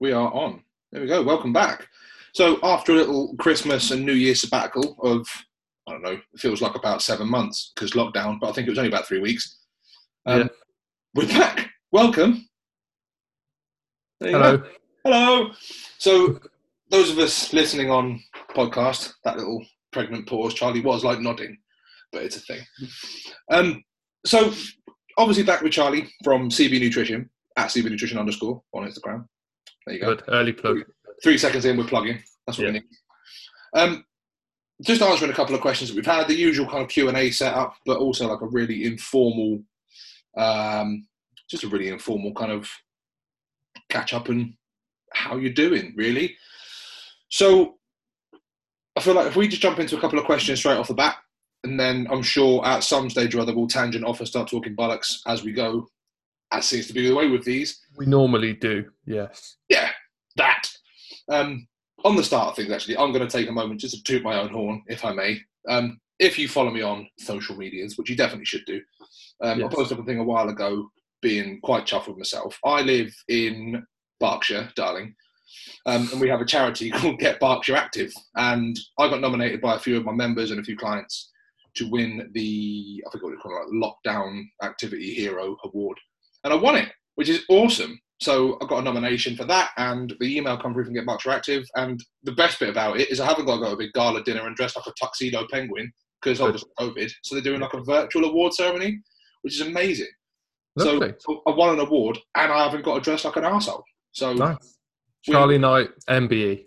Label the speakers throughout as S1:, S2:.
S1: we are on. There we go. Welcome back. So after a little Christmas and New Year sabbatical of I don't know, it feels like about seven months because lockdown, but I think it was only about three weeks. Um,
S2: Yeah.
S1: We're back. Welcome.
S2: Hello.
S1: go. Hello. So those of us listening on podcast, that little pregnant pause, Charlie was like nodding, but it's a thing. Um, so obviously back with Charlie from CB Nutrition at CB Nutrition underscore on Instagram. There you go
S2: Good. Early plug.
S1: three seconds in, we're plugging. That's what we need. Um, just answering a couple of questions that we've had, the usual kind of Q and A setup, but also like a really informal, um, just a really informal kind of catch up and how you're doing, really. So I feel like if we just jump into a couple of questions straight off the bat, and then I'm sure at some stage or other we'll tangent off and start talking bollocks as we go, as seems to be the way with these
S2: We normally do. Yes.
S1: yeah, that. Um, on the start of things, actually, I'm going to take a moment just to toot my own horn, if I may. Um, if you follow me on social medias, which you definitely should do, um, I posted up a thing a while ago being quite chuffed with myself. I live in Berkshire, darling, um, and we have a charity called Get Berkshire Active. And I got nominated by a few of my members and a few clients to win the, I forget what it's called, like Lockdown Activity Hero Award. And I won it, which is awesome. So I got a nomination for that, and the email come through from Get Berkshire Active. And the best bit about it is I haven't got to go to a big gala dinner and dress like a tuxedo penguin because obviously COVID. So they're doing like a virtual award ceremony, which is amazing.
S2: Lovely.
S1: So I won an award, and I haven't got to dress like an asshole. So
S2: nice. Charlie Knight, MBE.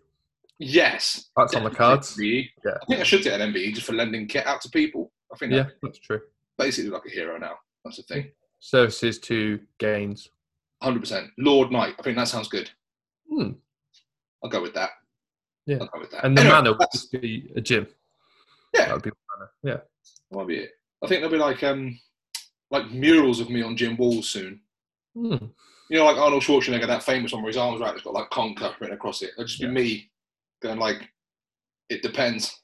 S1: yes,
S2: That's on the cards.
S1: MBE.
S2: Yeah.
S1: I think I should get an MBE just for lending kit out to people. I think
S2: Yeah,
S1: that's
S2: that's true.
S1: basically like a hero now. That's the thing.
S2: Services to gains.
S1: 100%. Lord Knight. I think that sounds good.
S2: Hmm.
S1: I'll go with that.
S2: Yeah.
S1: I'll go with that.
S2: And the
S1: Anyway,
S2: manor would just be a gym.
S1: Yeah.
S2: That would be manor. Yeah.
S1: That might be it. I think there'll be like um like murals of me on gym walls soon.
S2: Hmm.
S1: You know, like Arnold Schwarzenegger, that famous one where his arms are out, it's got like conquer written across it. It'll just be
S2: Yeah.
S1: me going like, it depends.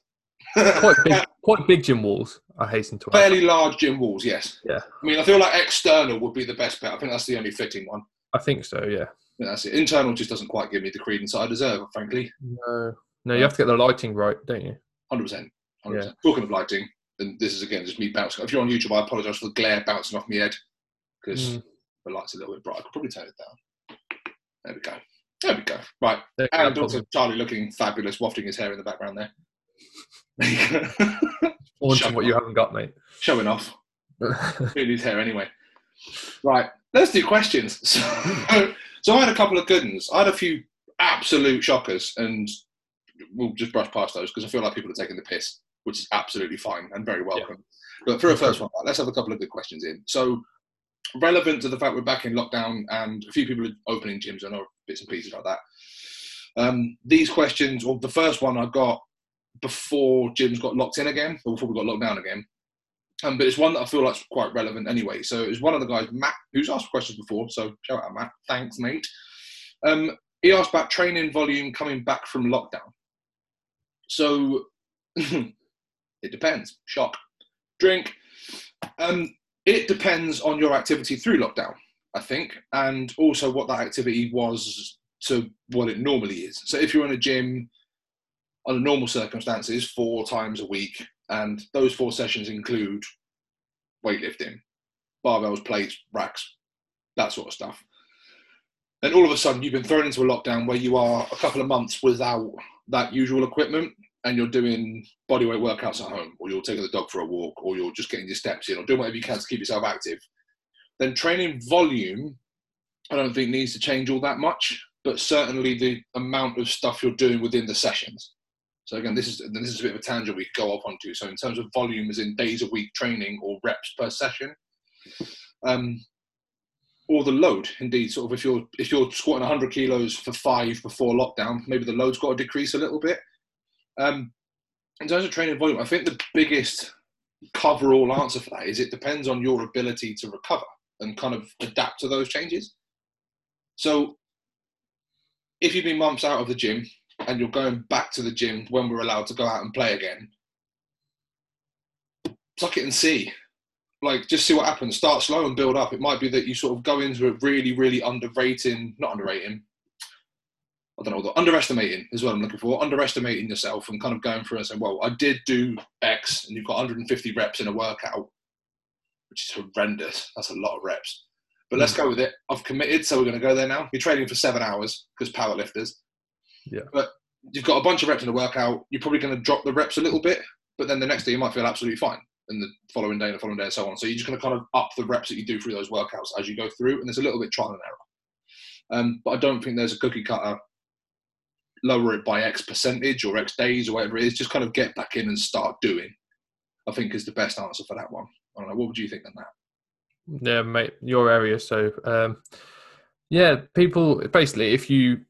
S2: Quite big, quite big gym walls. I hasten to add.
S1: Fairly large gym walls, yes.
S2: Yeah.
S1: I mean, I feel like external would be the best bet. I think that's the only fitting one.
S2: I think so. Yeah.
S1: Yeah, that's it. Internal just doesn't quite give me the credence I deserve, frankly.
S2: No. No, you have to get the lighting right, don't you?
S1: 100%. 100%.
S2: Yeah.
S1: Talking of lighting, and this is again just me bouncing. If you're on YouTube, I apologise for the glare bouncing off my head because
S2: Mm.
S1: the light's a little bit bright. I could probably turn it down. There we go. There we go. Right.
S2: There
S1: And also Charlie looking fabulous, wafting his hair in the background there. There you go.
S2: Launching what you haven't got, mate.
S1: Showing off. Doing his hair anyway. Right. Let's do questions. So, so I had a couple of good ones. I had a few absolute shockers, and we'll just brush past those because I feel like people are taking the piss, which is absolutely fine and very welcome. But for a first one, let's have a couple of good questions in. So, relevant to the fact we're back in lockdown and a few people are opening gyms, and know bits and pieces like that. Um, these questions, or the first one I got before gyms got locked in again, or before we got locked down again. Um, but it's one that I feel like's quite relevant anyway. So it's one of the guys, Matt, who's asked questions before. So shout out, Matt. Thanks, mate. Um, he asked about training volume coming back from lockdown. So it depends. Shock. Drink. Um, it depends on your activity through lockdown, I think, and also what that activity was to what it normally is. So if you're in a gym under normal circumstances, four times a week, and those four sessions include weightlifting, barbells, plates, racks, that sort of stuff. And all of a sudden, you've been thrown into a lockdown where you are a couple of months without that usual equipment, and you're doing bodyweight workouts at home, or you're taking the dog for a walk, or you're just getting your steps in, or doing whatever you can to keep yourself active. Then training volume, I don't think needs to change all that much, but certainly the amount of stuff you're doing within the sessions. So again, this is this is a bit of a tangent we could go off onto. So in terms of volume, as in days a week training or reps per session, um, or the load. Indeed, sort of if you're if you're squatting 100 kilos for five before lockdown, maybe the load's got to decrease a little bit. Um, in terms of training volume, I think the biggest cover-all answer for that is it depends on your ability to recover and kind of adapt to those changes. So if you've been months out of the gym and you're going back to the gym when we're allowed to go out and play again, suck it and see. Like, just see what happens. Start slow and build up. It might be that you sort of go into it really, really underrating, not underrating, I don't know, the underestimating is what I'm looking for. Underestimating yourself and kind of going through and saying, well, I did do X and you've got 150 reps in a workout, which is horrendous. That's a lot of reps. But let's hmm. go with it. I've committed, so we're going to go there now. You're training for seven hours because powerlifters.
S2: Yeah.
S1: But you've got a bunch of reps in a workout. You're probably going to drop the reps a little bit, but then the next day you might feel absolutely fine, and the following day and the following day and so on. So you're just going to kind of up the reps that you do through those workouts as you go through, and there's a little bit trial and error. Um, but I don't think there's a cookie cutter. Lower it by X percentage or X days or whatever it is. Just kind of get back in and start doing. I think is the best answer for that one. I don't know. What would you think on that?
S2: Yeah, mate, your area. So, um, yeah, people basically, if you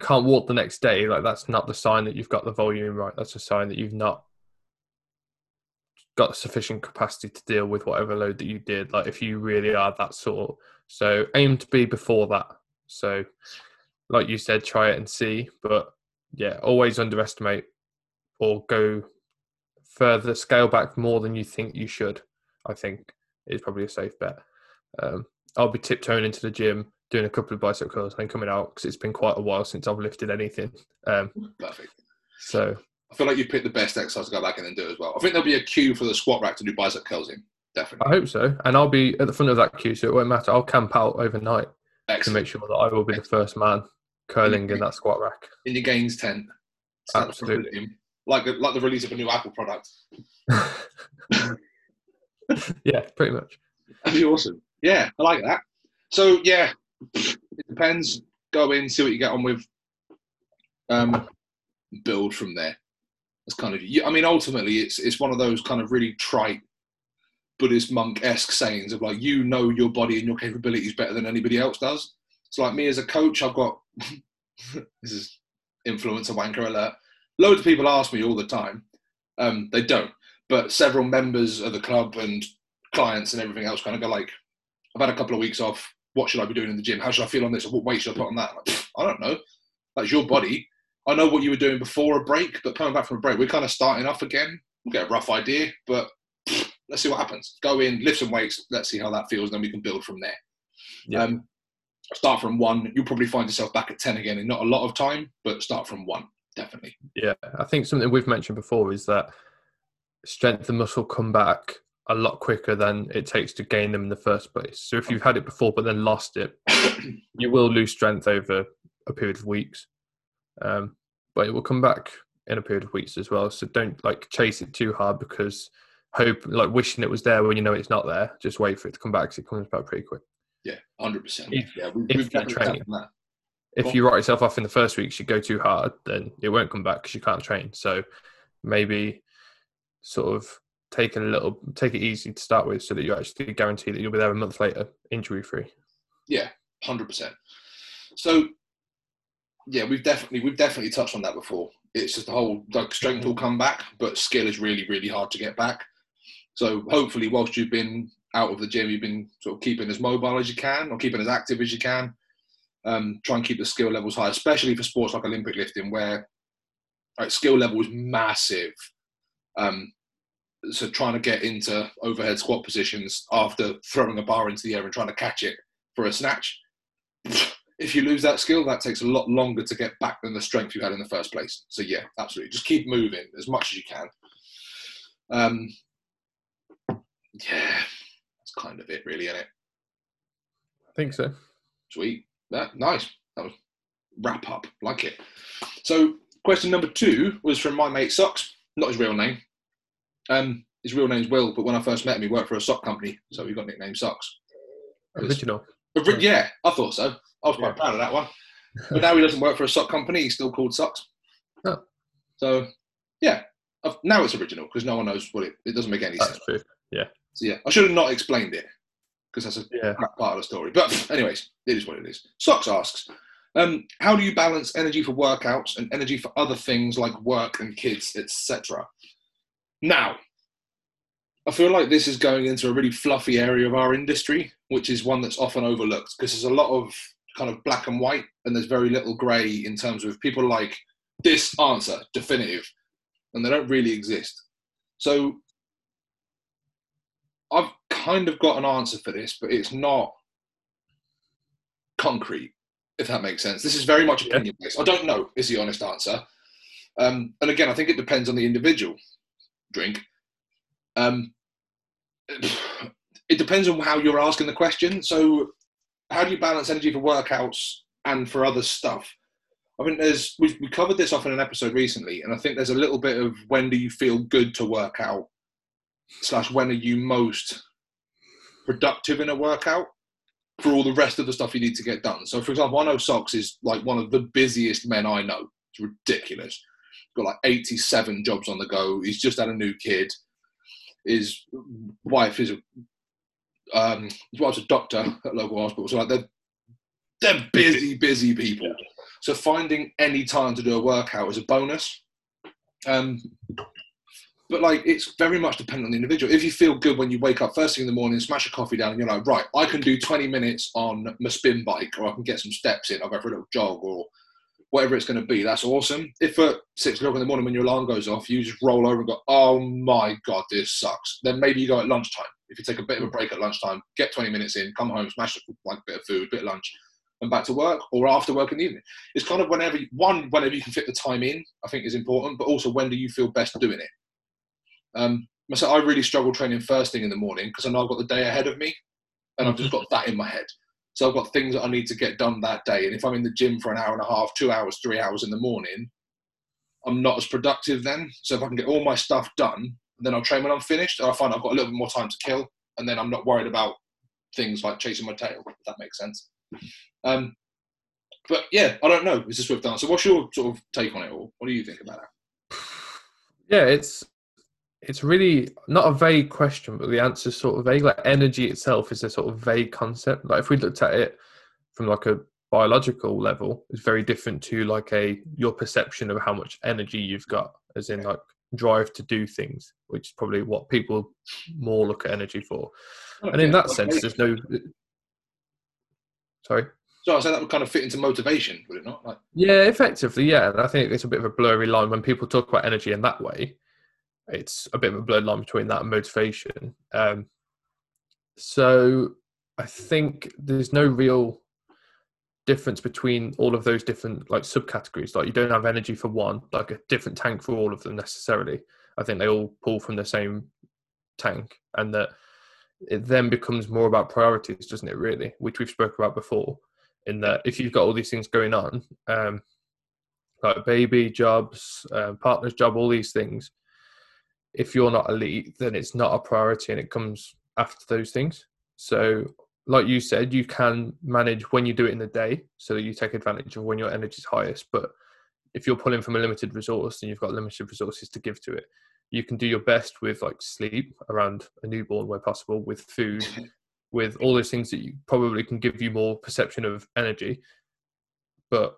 S2: can't walk the next day, like that's not the sign that you've got the volume right. That's a sign that you've not got sufficient capacity to deal with whatever load that you did. Like if you really are that sort, so aim to be before that. So, like you said, try it and see. But yeah, always underestimate or go further, scale back more than you think you should. I think is probably a safe bet. Um, I'll be tiptoeing into the gym, doing a couple of bicep curls, and then coming out because it's been quite a while since I've lifted anything. Um,
S1: Perfect.
S2: so
S1: I feel like you picked the best exercise to go back in and do as well. I think there'll be a queue for the squat rack to do bicep curls in. Definitely.
S2: I hope so, and I'll be at the front of that queue, so it won't matter. I'll camp out overnight to make sure that I will be the first man curling in that squat rack.
S1: In your gains tent.
S2: Absolutely.
S1: Like, the- like the release of a new Apple product.
S2: yeah, pretty much.
S1: That'd be awesome. Yeah, I like that. So yeah, it depends. Go in, see what you get on with. Um, build from there. That's kind of. I mean, ultimately, it's it's one of those kind of really trite Buddhist monk esque sayings of like, you know your body and your capabilities better than anybody else does. It's like me as a coach, I've got this is influencer wanker alert. Loads of people ask me all the time. Um, they don't, but several members of the club and clients and everything else kind of go like, I've had a couple of weeks off. What should I be doing in the gym? How should I feel on this? Or what weight should I put on that? Like, I don't know. That's your body. I know what you were doing before a break, but coming back from a break, we're kind of starting off again. We'll get a rough idea, but let's see what happens. Go in, lift some weights. Let's see how that feels. Then we can build from there.
S2: Yeah.
S1: Um, start from one. You'll probably find yourself back at 10 again in not a lot of time, but start from one, definitely.
S2: Yeah, I think something we've mentioned before is that strength and muscle come back a lot quicker than it takes to gain them in the first place. So if you've had it before but then lost it, you will lose strength over a period of weeks. Um, but it will come back in a period of weeks as well. So don't like chase it too hard because hope like wishing it was there when you know it's not there. Just wait for it to come back because it comes back pretty quick.
S1: Yeah, 100%.
S2: If-
S1: yeah, we,
S2: if
S1: we've
S2: training. if you write yourself off in the first weeks, you go too hard, then it won't come back because you can't train. So maybe sort of take it a little, take it easy to start with, so that you actually guarantee that you'll be there a month later, injury free.
S1: Yeah, hundred percent. So, yeah, we've definitely we've definitely touched on that before. It's just the whole like strength will come back, but skill is really really hard to get back. So hopefully, whilst you've been out of the gym, you've been sort of keeping as mobile as you can or keeping as active as you can. Um, try and keep the skill levels high, especially for sports like Olympic lifting, where like, skill level is massive. Um, so trying to get into overhead squat positions after throwing a bar into the air and trying to catch it for a snatch. If you lose that skill, that takes a lot longer to get back than the strength you had in the first place. So yeah, absolutely, just keep moving as much as you can. Um, yeah, that's kind of it, really, isn't it?
S2: I think so.
S1: Sweet, that nice. That was wrap up, like it. So question number two was from my mate Socks, not his real name. Um, his real name's Will, but when I first met him, he worked for a sock company, so he got nicknamed Socks.
S2: Original.
S1: Yeah, I thought so. I was quite
S2: Yeah.
S1: proud of that one. But now he doesn't work for a sock company. He's still called Socks.
S2: Oh.
S1: So, yeah. I've- Now it's original because no one knows what it. It doesn't make any sense.
S2: That's true.
S1: So yeah, I should have not explained it because that's a
S2: Yeah.
S1: part of the story. But anyways, it is what it is. Socks asks, um, how do you balance energy for workouts and energy for other things like work and kids, etc.? Now, I feel like this is going into a really fluffy area of our industry, which is one that's often overlooked because there's a lot of kind of black and white, and there's very little grey in terms of people like this answer, definitive, and they don't really exist. So I've kind of got an answer for this, but it's not concrete. if that makes sense. This is very much opinion based. I don't know is the honest answer. Um, and again, I think it depends on the individual. Drink. Um, it depends on how you're asking the question. So, how do you balance energy for workouts and for other stuff? I think there's we we covered this off in an episode recently, and I think there's a little bit of when do you feel good to work out, slash when are you most productive in a workout for all the rest of the stuff you need to get done. So, for example, I know Socks is like one of the busiest men I know. It's ridiculous. Got like 87 jobs on the go. He's just had a new kid. His wife is a um, his wife's a doctor at local hospital. So like they're they're busy, busy people. So finding any time to do a workout is a bonus. Um, but like it's very much dependent on the individual. If you feel good when you wake up first thing in the morning, smash a coffee down, and you're like, right, I can do 20 minutes on my spin bike, or I can get some steps in. I'll go for a little jog, or whatever it's going to be. That's awesome. If at six o'clock in the morning when your alarm goes off, you just roll over and go, oh my god, this sucks. Then maybe you go at lunchtime. If you take a bit of a break at lunchtime, get 20 minutes in, come home, smash like a bit of food, a bit of lunch, and back to work, or after work in the evening. It's kind of whenever you, one whenever you can fit the time in. I think is important, but also when do you feel best doing it. Um, so I really struggle training first thing in the morning because I know I've got the day ahead of me, and I've just got that in my head. So I've got things that I need to get done that day. And if I'm in the gym for an hour and a half, two hours, three hours in the morning, I'm not as productive then. So if I can get all my stuff done, then I'll train when I'm finished. And I find I've got a little bit more time to kill, and then I'm not worried about things like chasing my tail. If that makes sense. Um, but yeah, I don't know. It's a swift answer. What's your sort of take on it all? What do you think about that?
S2: Yeah, it's it's really not a vague question, but the answer is sort of vague. Like energy itself is a sort of vague concept. Like if we looked at it from like a biological level, it's very different to like a your perception of how much energy you've got, as in like drive to do things, which is probably what people more look at energy for. And in that sense, there's no. Sorry.
S1: So I say that would kind of fit into motivation, would it not? Like,
S2: Yeah, effectively, yeah. And I think it's a bit of a blurry line when people talk about energy in that way. It's a bit of a blurred line between that and motivation. Um, so I think there's no real difference between all of those different like subcategories. Like you don't have energy for one, like a different tank for all of them necessarily. I think they all pull from the same tank, and that it then becomes more about priorities, doesn't it? Really, which we've spoke about before. In that, if you've got all these things going on, um, like baby jobs, uh, partner's job, all these things, if you're not elite, then it's not a priority, and it comes after those things. So, like you said, you can manage when you do it in the day, so that you take advantage of when your energy is highest. But if you're pulling from a limited resource and you've got limited resources to give to it, you can do your best with like sleep around a newborn where possible, with food, with all those things that you probably can give you more perception of energy, but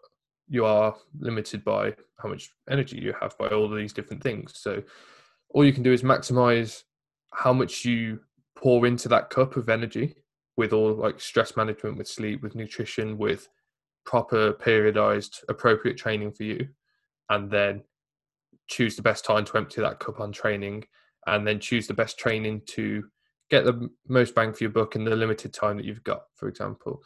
S2: you are limited by how much energy you have by all of these different things. So all you can do is maximize how much you pour into that cup of energy with all like stress management, with sleep, with nutrition, with proper periodized appropriate training for you, and then choose the best time to empty that cup on training, and then choose the best training to get the most bang for your buck in the limited time that you've got, for example.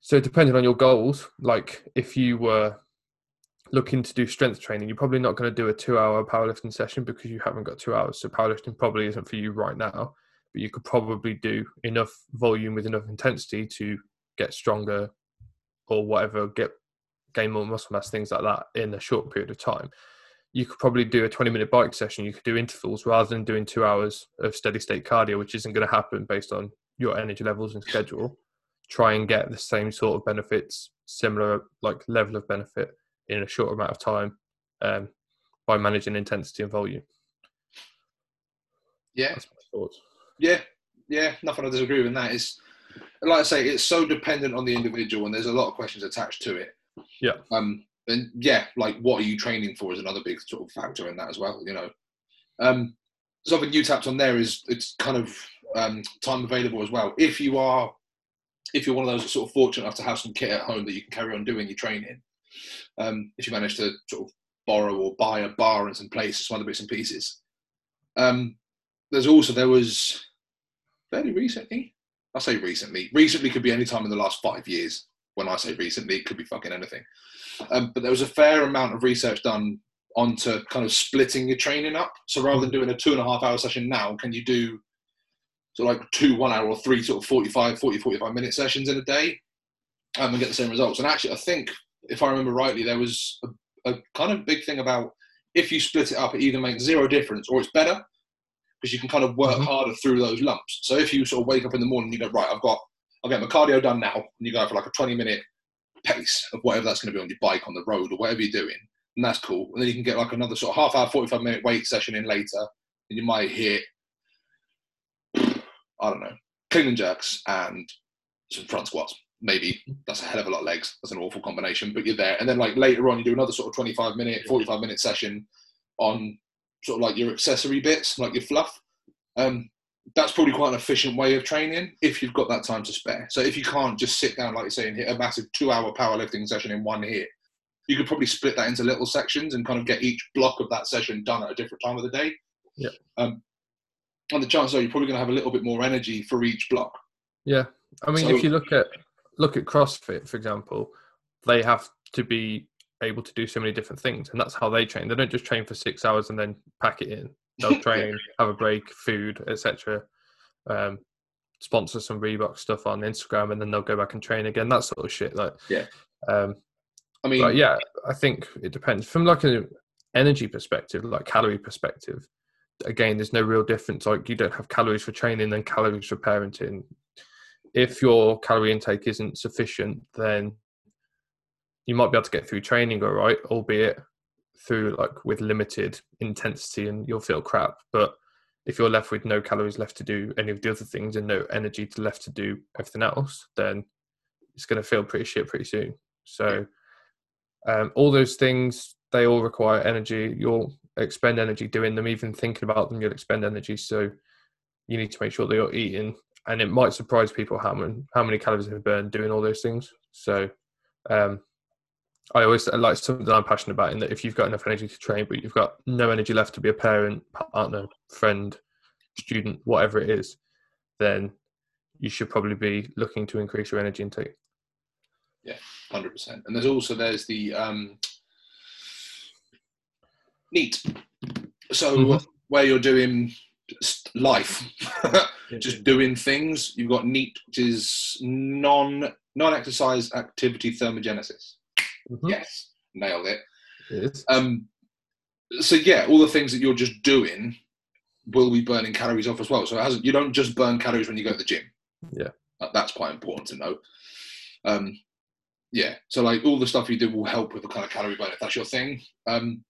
S2: So, depending on your goals, like if you were looking to do strength training, you're probably not going to do a two hour powerlifting session because you haven't got two hours. So, powerlifting probably isn't for you right now, but you could probably do enough volume with enough intensity to get stronger or whatever, get gain more muscle mass, things like that in a short period of time. You could probably do a 20 minute bike session. You could do intervals rather than doing two hours of steady state cardio, which isn't going to happen based on your energy levels and schedule. Try and get the same sort of benefits, similar like level of benefit in a short amount of time um, by managing intensity and volume.
S1: yeah,
S2: That's my thoughts.
S1: yeah, yeah. Nothing I disagree with in that. Is like I say, it's so dependent on the individual, and there's a lot of questions attached to it.
S2: Yeah.
S1: Um. And yeah, like what are you training for is another big sort of factor in that as well. You know. Um. Something you tapped on there is it's kind of um, time available as well. If you are, if you're one of those sort of fortunate enough to have some kit at home that you can carry on doing your training, um, if you manage to sort of borrow or buy a bar and some plates, some other bits and pieces. Um, there's also there was fairly recently. I say recently. Recently could be any time in the last five years. when I say recently, it could be fucking anything. Um, but there was a fair amount of research done onto kind of splitting your training up. So rather than doing a two and a half hour session now, can you do sort of like two one hour or three sort of 45, 40, 45 minute sessions in a day um, and get the same results? And actually, I think if I remember rightly, there was a, a kind of big thing about if you split it up, it either makes zero difference or it's better because you can kind of work mm-hmm. harder through those lumps. So if you sort of wake up in the morning and you go, right, I've got, I'll get my cardio done now, and you go for like a 20 minute pace of whatever that's going to be on your bike, on the road, or whatever you're doing, and that's cool. And then you can get like another sort of half hour, 45 minute weight session in later, and you might hit, I don't know, clean and jerks and some front squats. Maybe that's a hell of a lot of legs. That's an awful combination, but you're there. And then like later on, you do another sort of 25 minute, 45 minute session on sort of like your accessory bits, like your fluff. Um, that's probably quite an efficient way of training if you've got that time to spare. So if you can't just sit down, like you say, and hit a massive two-hour powerlifting session in one hit, you could probably split that into little sections and kind of get each block of that session done at a different time of the day.
S2: Yeah.
S1: Um, and the chances are you're probably going to have a little bit more energy for each block.
S2: Yeah, I mean, so, if you look at look at CrossFit, for example, they have to be able to do so many different things, and that's how they train. They don't just train for six hours and then pack it in. They'll train, have a break, food, etc. Um, sponsor some Reebok stuff on Instagram, and then they'll go back and train again. That sort of shit. Like,
S1: yeah.
S2: Um, I mean, yeah, I think it depends from like an energy perspective, like calorie perspective. Again, there's no real difference. Like, you don't have calories for training and calories for parenting. If your calorie intake isn't sufficient, then you might be able to get through training all right, albeit through like with limited intensity and you'll feel crap. But if you're left with no calories left to do any of the other things and no energy to left to do everything else, then it's going to feel pretty shit pretty soon. So um, all those things they all require energy. You'll expend energy doing them, even thinking about them. You'll expend energy. So you need to make sure that you're eating, and it might surprise people how many how many calories they burn doing all those things. So um, I always like something I'm passionate about in that if you've got enough energy to train, but you've got no energy left to be a parent, partner, friend, student, whatever it is, then you should probably be looking to increase your energy intake.
S1: Yeah, hundred percent. And there's also there's the um, NEAT. So mm-hmm. where you're doing life, just doing things, you've got NEAT, which is non non exercise activity thermogenesis. Mm-hmm. Yes, nailed it.
S2: Yes.
S1: Um, so yeah, all the things that you're just doing will be burning calories off as well. So it hasn't. You don't just burn calories when you go to the gym.
S2: Yeah,
S1: that's quite important to know. Um, yeah, so like all the stuff you do will help with the kind of calorie burn if that's your thing. Um,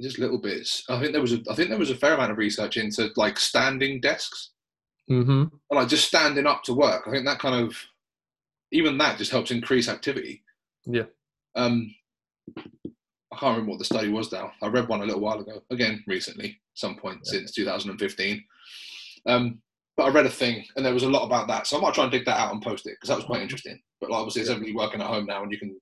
S1: just little bits. I think there was a. I think there was a fair amount of research into like standing desks.
S2: Mm-hmm.
S1: Like just standing up to work. I think that kind of even that just helps increase activity.
S2: Yeah.
S1: Um, I can't remember what the study was now. I read one a little while ago, again recently, some point yeah. since 2015. Um, but I read a thing, and there was a lot about that. So I might try and dig that out and post it because that was quite interesting. But like, obviously, it's everybody working at home now, and you can,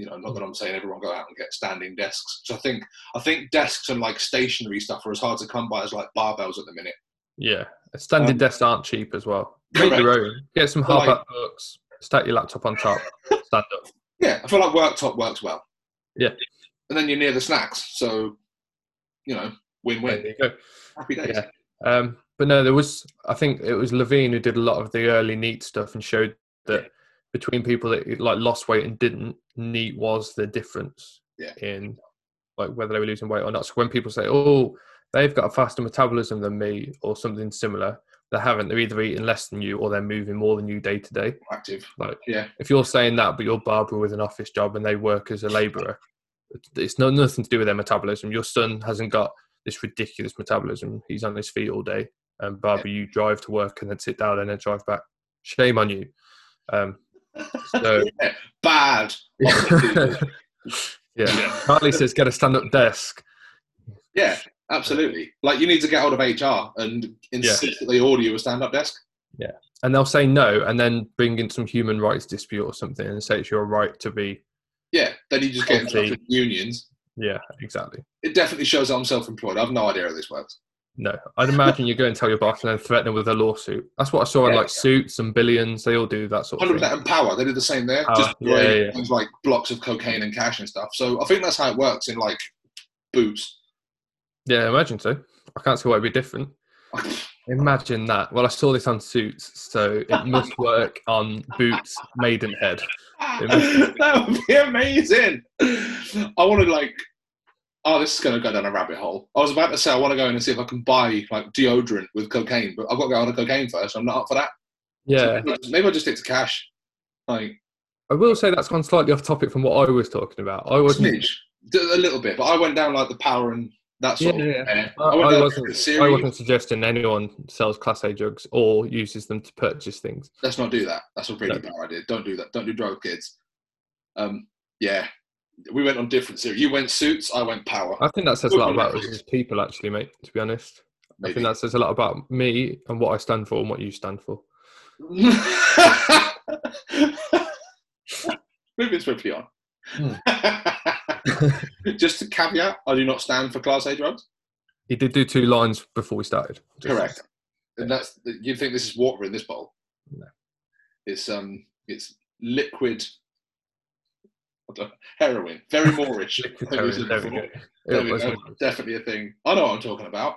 S1: you know, not that I'm saying everyone go out and get standing desks. So I think I think desks and like stationary stuff are as hard to come by as like barbells at the minute.
S2: Yeah, standing um, desks aren't cheap as well. Make your own. Get some hardback like, books. Stack your laptop on top. Stand up.
S1: Yeah, I feel like worktop works well.
S2: Yeah.
S1: And then you're near the snacks, so you know, win-win.
S2: There you go.
S1: Happy days.
S2: Yeah. Um, but no, there was. I think it was Levine who did a lot of the early NEAT stuff and showed that. Between people that like lost weight and didn't, NEAT was the difference
S1: yeah.
S2: in like whether they were losing weight or not. So when people say, "Oh, they've got a faster metabolism than me," or something similar, they haven't. They're either eating less than you or they're moving more than you day to day.
S1: Active.
S2: Like,
S1: yeah.
S2: If you're saying that, but you're Barbara with an office job and they work as a labourer, it's not nothing to do with their metabolism. Your son hasn't got this ridiculous metabolism. He's on his feet all day. And Barbara, yeah. you drive to work and then sit down and then drive back. Shame on you. Um, so
S1: yeah, bad.
S2: yeah. yeah. Carly says, get a stand-up desk.
S1: Yeah, Absolutely. Like you need to get hold of HR and insist yeah. that they order you a stand-up desk.
S2: Yeah, and they'll say no, and then bring in some human rights dispute or something, and say it's your right to be.
S1: Yeah, then you just get in touch with unions.
S2: Yeah, exactly.
S1: It definitely shows I'm self-employed. I've no idea how this works.
S2: No, I'd imagine you go and tell your boss and then threaten them with a lawsuit. That's what I saw in
S1: Yeah,
S2: like suits and billions. They all do that sort of thing.
S1: and power. They did the same there.
S2: Power,
S1: Just
S2: yeah, yeah.
S1: like blocks of cocaine and cash and stuff. So I think that's how it works in like boots.
S2: Yeah, imagine so. I can't see why it'd be different. Imagine that. Well, I saw this on suits, so it must work on boots, Maidenhead.
S1: that would be amazing. I want to like. Oh, this is going to go down a rabbit hole. I was about to say I want to go in and see if I can buy like deodorant with cocaine, but I've got to go on the cocaine first. I'm not up for that.
S2: Yeah,
S1: Maybe I'll just stick to cash. Like
S2: I will say that's gone slightly off topic from what I was talking about. I
S1: smidge, D- a little bit, but I went down like the power and that sort
S2: Yeah,
S1: of.
S2: yeah. I, I wasn't. I wasn't suggesting anyone sells Class A drugs or uses them to purchase things.
S1: Let's not do that. That's a really
S2: No.
S1: bad idea. Don't do that. Don't do drug kids. Um, yeah, we went on different series. You went suits. I went power.
S2: I think that says a lot about us as people, actually, mate. To be honest, I think that says a lot about me and what I stand for and what you stand for.
S1: Moving swiftly on. Just to caveat, I do not stand for Class A drugs.
S2: He did do two lines before we started. Just-
S1: Correct. And that's you think this is water in this bowl?
S2: No.
S1: It's um, it's liquid. Heroin, very moreish.
S2: Liquid
S1: Have you
S2: heroin, there we go.
S1: There we go. Definitely a thing. I know what I'm talking about.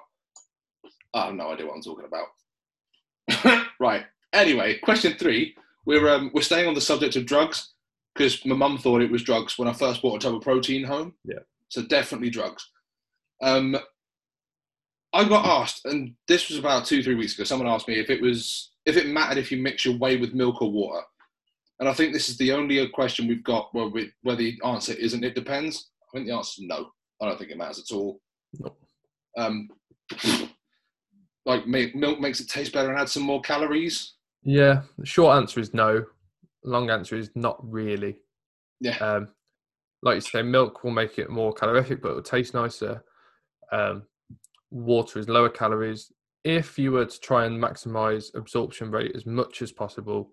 S1: I have no idea what I'm talking about. right. Anyway, question three. We're um, we're staying on the subject of drugs because my mum thought it was drugs when I first bought a tub of protein home.
S2: Yeah.
S1: So definitely drugs. Um, I got asked, and this was about two three weeks ago. Someone asked me if it was if it mattered if you mix your whey with milk or water. And I think this is the only question we've got where, we, where the answer isn't. It depends. I think the answer is no. I don't think it matters at all.
S2: No.
S1: Um, like milk makes it taste better and adds some more calories.
S2: Yeah, the short answer is no. Long answer is not really.
S1: Yeah.
S2: Um, like you say, milk will make it more calorific, but it will taste nicer. Um, water is lower calories. If you were to try and maximize absorption rate as much as possible,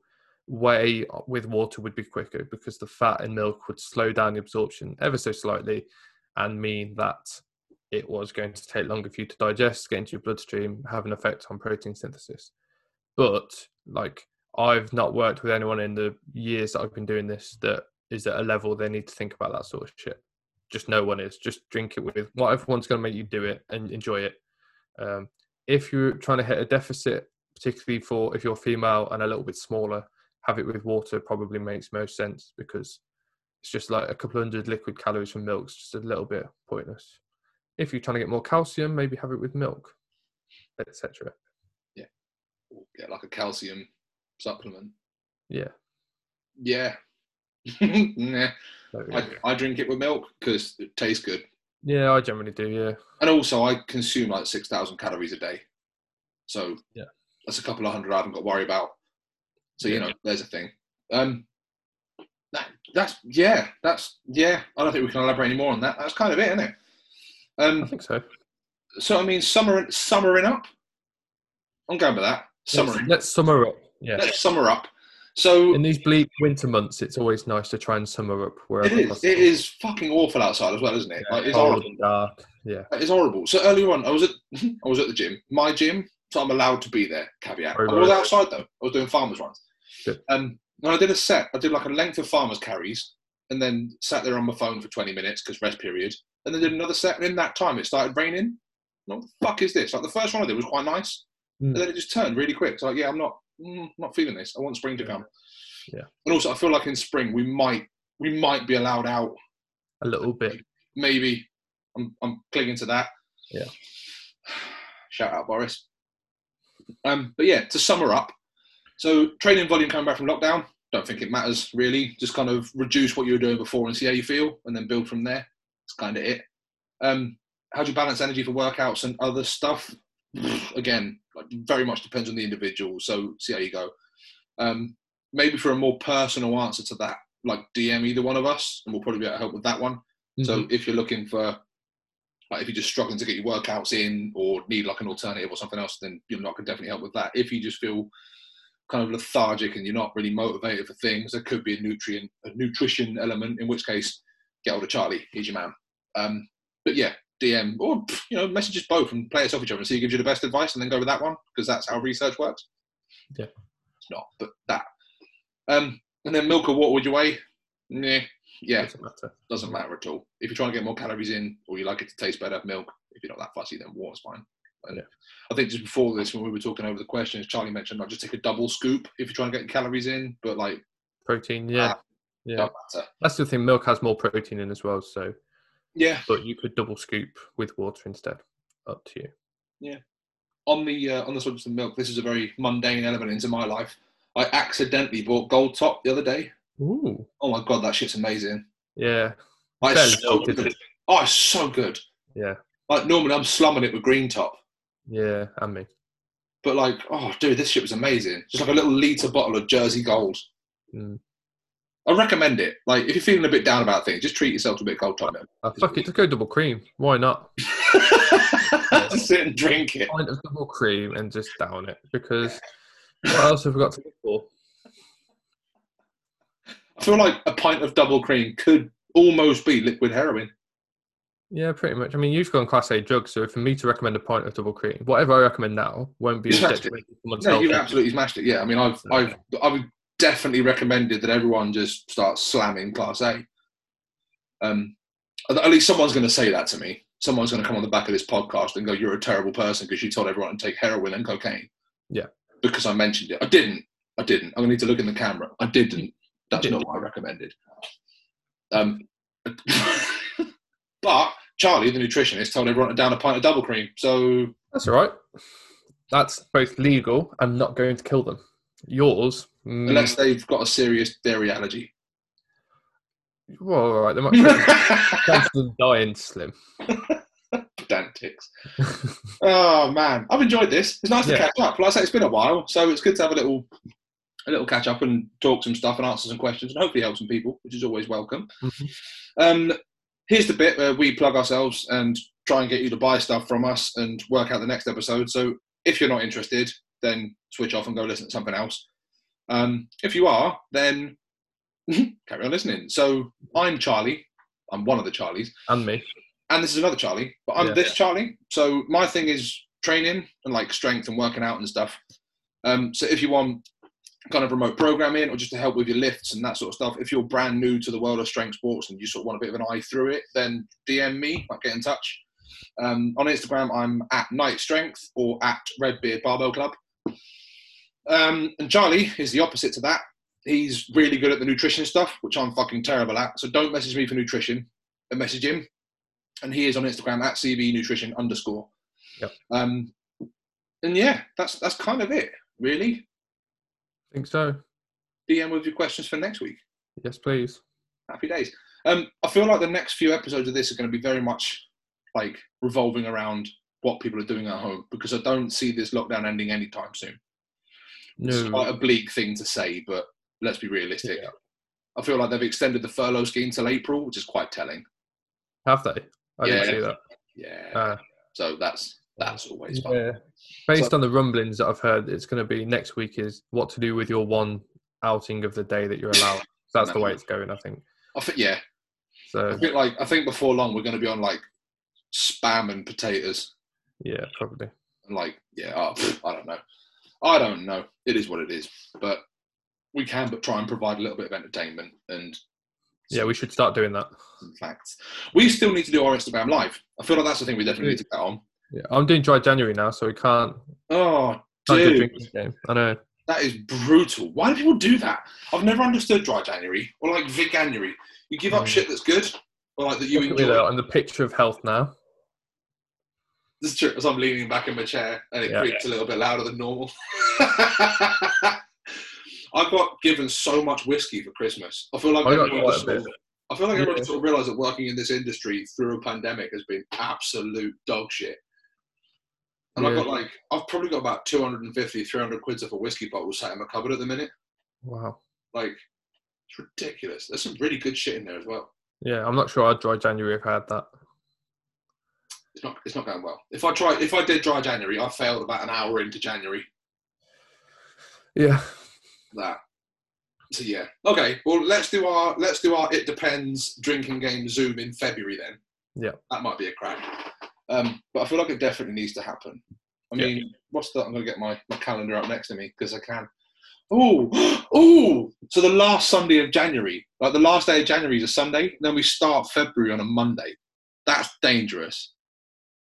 S2: whey with water would be quicker because the fat in milk would slow down the absorption ever so slightly and mean that it was going to take longer for you to digest, get into your bloodstream, have an effect on protein synthesis. But like I've not worked with anyone in the years that I've been doing this that is at a level they need to think about that sort of shit. Just no one is. Just drink it with whatever one's going to make you do it and enjoy it. Um, if you're trying to hit a deficit, particularly for if you're female and a little bit smaller, have it with water probably makes most sense because it's just like a couple hundred liquid calories from milk. It's just a little bit pointless. If you're trying to get more calcium, maybe have it with milk, etc.
S1: Or get like a calcium supplement.
S2: Yeah.
S1: Yeah. nah. I. I drink it with milk because it tastes good.
S2: Yeah, I generally do. Yeah.
S1: And also, I consume like 6,000 calories a day. So
S2: Yeah.
S1: that's a couple of hundred I haven't got to worry about. So, you know, there's a thing. Um, that, that's, yeah, that's, yeah. I don't think we can elaborate any more on that. That's kind of it, isn't it?
S2: I
S1: Um,
S2: think so.
S1: so, I mean, summer, summering up. I'm going with that. Summering.
S2: Let's, let's summer up. Yeah.
S1: Let's summer up. So,
S2: In these bleak winter months, it's always nice to try and summer up wherever
S1: is.
S2: possible.
S1: It is fucking awful outside as well, isn't it?
S2: Yeah,
S1: Like, it's horrible.
S2: and dark. Yeah.
S1: It's horrible. So earlier on, I was at I was at the gym, my gym, so I'm allowed to be there. Caveat.
S2: Right,
S1: I was outside though. I was doing farmers runs.
S2: Good.
S1: Um, and I did a set. I did like a length of farmers carries, and then sat there on my phone for 20 minutes because rest period. And then did another set. And in that time, it started raining. What the fuck is this? Like the first one I did was quite nice,
S2: Mm.
S1: and then it just turned really quick. So like, yeah, I'm not mm, not feeling this. I want spring to come.
S2: Yeah.
S1: And also, I feel like in spring we might we might be allowed out.
S2: A little bit.
S1: Maybe. I'm I'm clinging to that.
S2: Yeah.
S1: Shout out Boris. Um, but yeah, to summer up, so training volume coming back from lockdown. Don't think it matters really. Just kind of reduce what you were doing before and see how you feel, and then build from there. That's kind of it. Um, how do you balance energy for workouts and other stuff? Again, like, very much depends on the individual. So see how you go. Um, maybe for a more personal answer to that, like DM either one of us, and we'll probably be able to help with that one. So
S2: Mhm.
S1: if you're looking for, like, if you're just struggling to get your workouts in or need like an alternative or something else, then you know I can definitely help with that. If you just feel kind of lethargic and you're not really motivated for things, there could be a nutrient, a nutrition element. In which case, get hold of Charlie. He's your man. Um, but yeah, DM or you know message us both and play us off each other and see who gives you the best advice, and then go with that one because that's how research works.
S2: Yeah.
S1: it's not, but that. Um, and then milk or water would you weigh? Nah, yeah,
S2: Doesn't matter.
S1: doesn't matter at all. If you're trying to get more calories in or you like it to taste better, milk. If you're not that fussy, then water's fine.
S2: Yeah.
S1: I think just before this, when we were talking over the questions, Charlie mentioned not just take a double scoop if you're trying to get calories in, but like
S2: Protein, yeah.
S1: Ah,
S2: yeah. That's the thing. Milk has more protein in as well, so
S1: Yeah.
S2: but you could double scoop with water instead. Up to you. Yeah.
S1: On the uh, on the subject of milk, this is a very mundane element into my life. I accidentally bought Gold Top the other day.
S2: Ooh.
S1: Oh my god, that shit's amazing!
S2: Yeah.
S1: Like, so
S2: milk,
S1: good.
S2: it?
S1: Oh, it's so good.
S2: Yeah.
S1: Like normally I'm slumming it with Green Top,
S2: Yeah. And me.
S1: but like, oh dude, this shit was amazing. Just like a little liter bottle of Jersey Gold.
S2: Mm.
S1: I recommend it. Like if you're feeling a bit down about things, just treat yourself to a bit of Gold Top.
S2: Uh, fuck it. Just go double cream. Why not?
S1: just sit and drink it.
S2: A pint of double cream and just down it because what else have we got to look for?
S1: I feel like a pint of double cream could almost be liquid heroin.
S2: Yeah, pretty much. I mean, you've gone class A drugs, so for me to recommend a pint of double cream, whatever I recommend now won't be
S1: You
S2: as
S1: smashed it.
S2: detrimental
S1: No,
S2: health.
S1: you absolutely smashed it. Yeah, I mean, I've, I've, I've definitely recommended that everyone just start slamming Class A. Um, at at least someone's going to say that to me. Someone's going to come on the back of this podcast and go, "You're a terrible person because you told everyone to take heroin and cocaine."
S2: Yeah.
S1: Because I mentioned it. I didn't. I didn't. I'm going to need to look in the camera. I didn't. That's
S2: didn't.
S1: not what I recommended. Um, but Charlie, the nutritionist, told everyone to down a pint of double cream. So
S2: That's all right. That's both legal and not going to kill them. Yours, mm,
S1: unless they've got a serious dairy allergy.
S2: well, all right. They might them dying slim.
S1: pedantics. oh man, I've enjoyed this. It's nice to
S2: Yeah.
S1: catch up. Like I say, it's been a while, so it's good to have a little, a little catch up and talk some stuff and answer some questions, and hopefully help some people, which is always welcome.
S2: Mhm.
S1: Um, here's the bit where we plug ourselves and try and get you to buy stuff from us and work out the next episode. So if you're not interested, then switch off and go listen to something else. Um, if you are, then carry on listening. So I'm Charlie. I'm one of the Charlies
S2: And me.
S1: and this is another Charlie, but I'm
S2: Yeah.
S1: this Charlie. So my thing is training and like strength and working out and stuff. Um, so if you want kind of remote programming or just to help with your lifts and that sort of stuff, if you're brand new to the world of strength sports and you sort of want a bit of an eye through it, then DM me, like get in touch. Um, on Instagram, I'm at Knight Strength or at Red Redbeard Barbell Club. Um, and Charlie is the opposite to that. He's really good at the nutrition stuff, which I'm fucking terrible at. So don't message me for nutrition, but message him and he is on Instagram at CB Nutrition underscore.
S2: Yep.
S1: Um, and yeah, that's that's kind of it, really.
S2: Think so.
S1: DM with your questions for next week.
S2: Yes, please.
S1: Happy days. Um, I feel like the next few episodes of this are going to be very much like revolving around what people are doing at home because I don't see this lockdown ending anytime soon. It's
S2: No.
S1: quite a bleak thing to say, but let's be realistic.
S2: Yeah.
S1: I feel like they've extended the furlough scheme till April, which is quite telling.
S2: Have they? I
S1: Yeah.
S2: didn't see that.
S1: Yeah.
S2: Uh,
S1: so that's that's always fun.
S2: yeah. Based
S1: So-
S2: on the rumblings that I've heard, it's going to be next week is what to do with your one outing of the day that you're allowed. That's the way it's going, I think.
S1: I think yeah, I
S2: So
S1: think like I think before long we're going to be on like spam and potatoes
S2: yeah, probably.
S1: and like yeah, oh, I don't know, I don't know. It is what it is, but we can but try and provide a little bit of entertainment and
S2: Yeah, we should start doing that.
S1: In fact, We still need to do our Instagram live. I feel like that's the thing we definitely need mm. to get on.
S2: Yeah, I'm doing dry January now, so we can't
S1: Oh,
S2: can't do
S1: dude,
S2: drinking game. I know.
S1: that is brutal. Why do people do that? I've never understood dry January or like Veganuary. You give up
S2: Mm.
S1: shit that's good, or like that you
S2: Look
S1: enjoy.
S2: though, I'm the picture of health now.
S1: This is true. As I'm leaning back in my chair and it
S2: Yeah.
S1: creaks a little bit louder than normal. I got given so much whiskey for Christmas. I feel like
S2: I got
S1: everyone sort of, I feel like everyone sort of realised that working in this industry through a pandemic has been absolute dog shit. And I've got like, I've probably got about 250, 300 quid worth of whiskey bottle sat in my cupboard at the minute.
S2: Wow.
S1: Like, it's ridiculous. There's some really good shit in there as well.
S2: Yeah, I'm not sure I'd dry January if I had that.
S1: It's not, it's not going well. If I try, if I did dry January, I failed about an hour into January.
S2: Yeah.
S1: that. So yeah. Okay. Well, let's do our let's do our it depends drinking game Zoom in February then.
S2: Yeah.
S1: That might be a crack. Um, but I feel like it definitely needs to happen. I
S2: Yeah.
S1: mean, what's that? I'm gonna get my, my calendar up next to me because I can. Oh, oh! So the last Sunday of January, like the last day of January is a Sunday. Then we start February on a Monday. That's dangerous.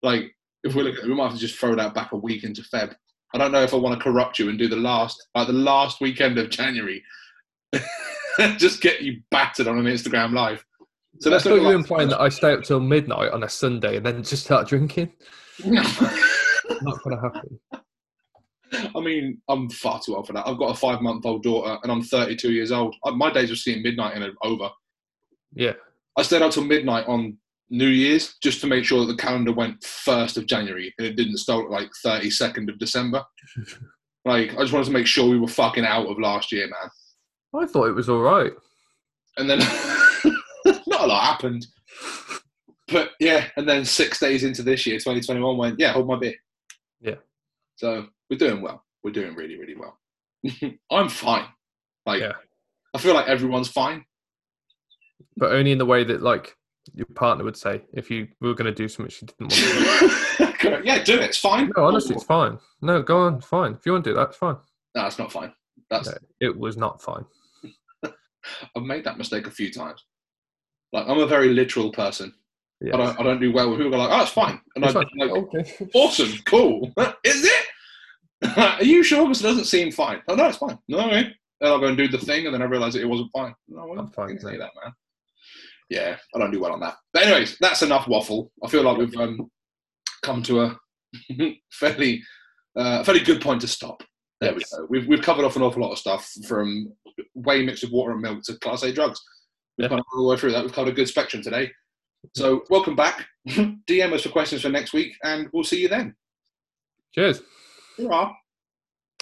S1: Like if we look at, we might have to just throw that back a week into Feb. I don't know if I want to corrupt you and do the last, like the last weekend of January, just get you battered on an Instagram live. So
S2: I
S1: let's
S2: thought you were implying that I stay up till midnight on a Sunday and then just start drinking. Not to happen.
S1: I mean, I'm far too old for that. I've got a five month old daughter and I'm 32 years old. Uh, My days of seeing midnight and over.
S2: Yeah.
S1: I stayed out till midnight on New Year's just to make sure that the calendar went 1st of January and it didn't start at like 32nd of December. Like, I just wanted to make sure we were fucking out of last year, man.
S2: I thought it was all right.
S1: And then a lot happened. But yeah, and then six days into this year, 2021, went, yeah, hold my beer.
S2: Yeah.
S1: So we're doing well. We're doing really, really well. I'm fine. Like,
S2: Yeah.
S1: I feel like everyone's fine.
S2: But only in the way that, like, your partner would say if you were going to do something she didn't want to do.
S1: Yeah, do it. It's fine.
S2: No, honestly, it's fine. No, go on, fine. If you want to do that, it's fine.
S1: No, it's not fine. That's
S2: No, it was not fine.
S1: I've made that mistake a few times. Like I'm a very literal person.
S2: Yeah.
S1: I don't I don't do well with people go like, oh, it's fine, and
S2: It's
S1: I'm
S2: fine.
S1: like,
S2: okay.
S1: awesome, cool. Is it? Are you sure? Because it doesn't seem fine. Oh no, it's fine. No, okay. Then I'll go and do the thing, and then I realise that it wasn't fine. No, I
S2: I'm fine
S1: say that, man. Yeah, I don't do well on that. But anyways, that's enough waffle. I feel like we've um, come to a fairly uh, fairly good point to stop. There
S2: Yes.
S1: we go. We've we've covered off an awful lot of stuff from whey mixed with water and milk to class A drugs. We've
S2: Yeah.
S1: kind of all the way through that. We've covered a good spectrum today. So welcome back. DM us for questions for next week, and we'll see you then.
S2: Cheers.
S1: Hurrah.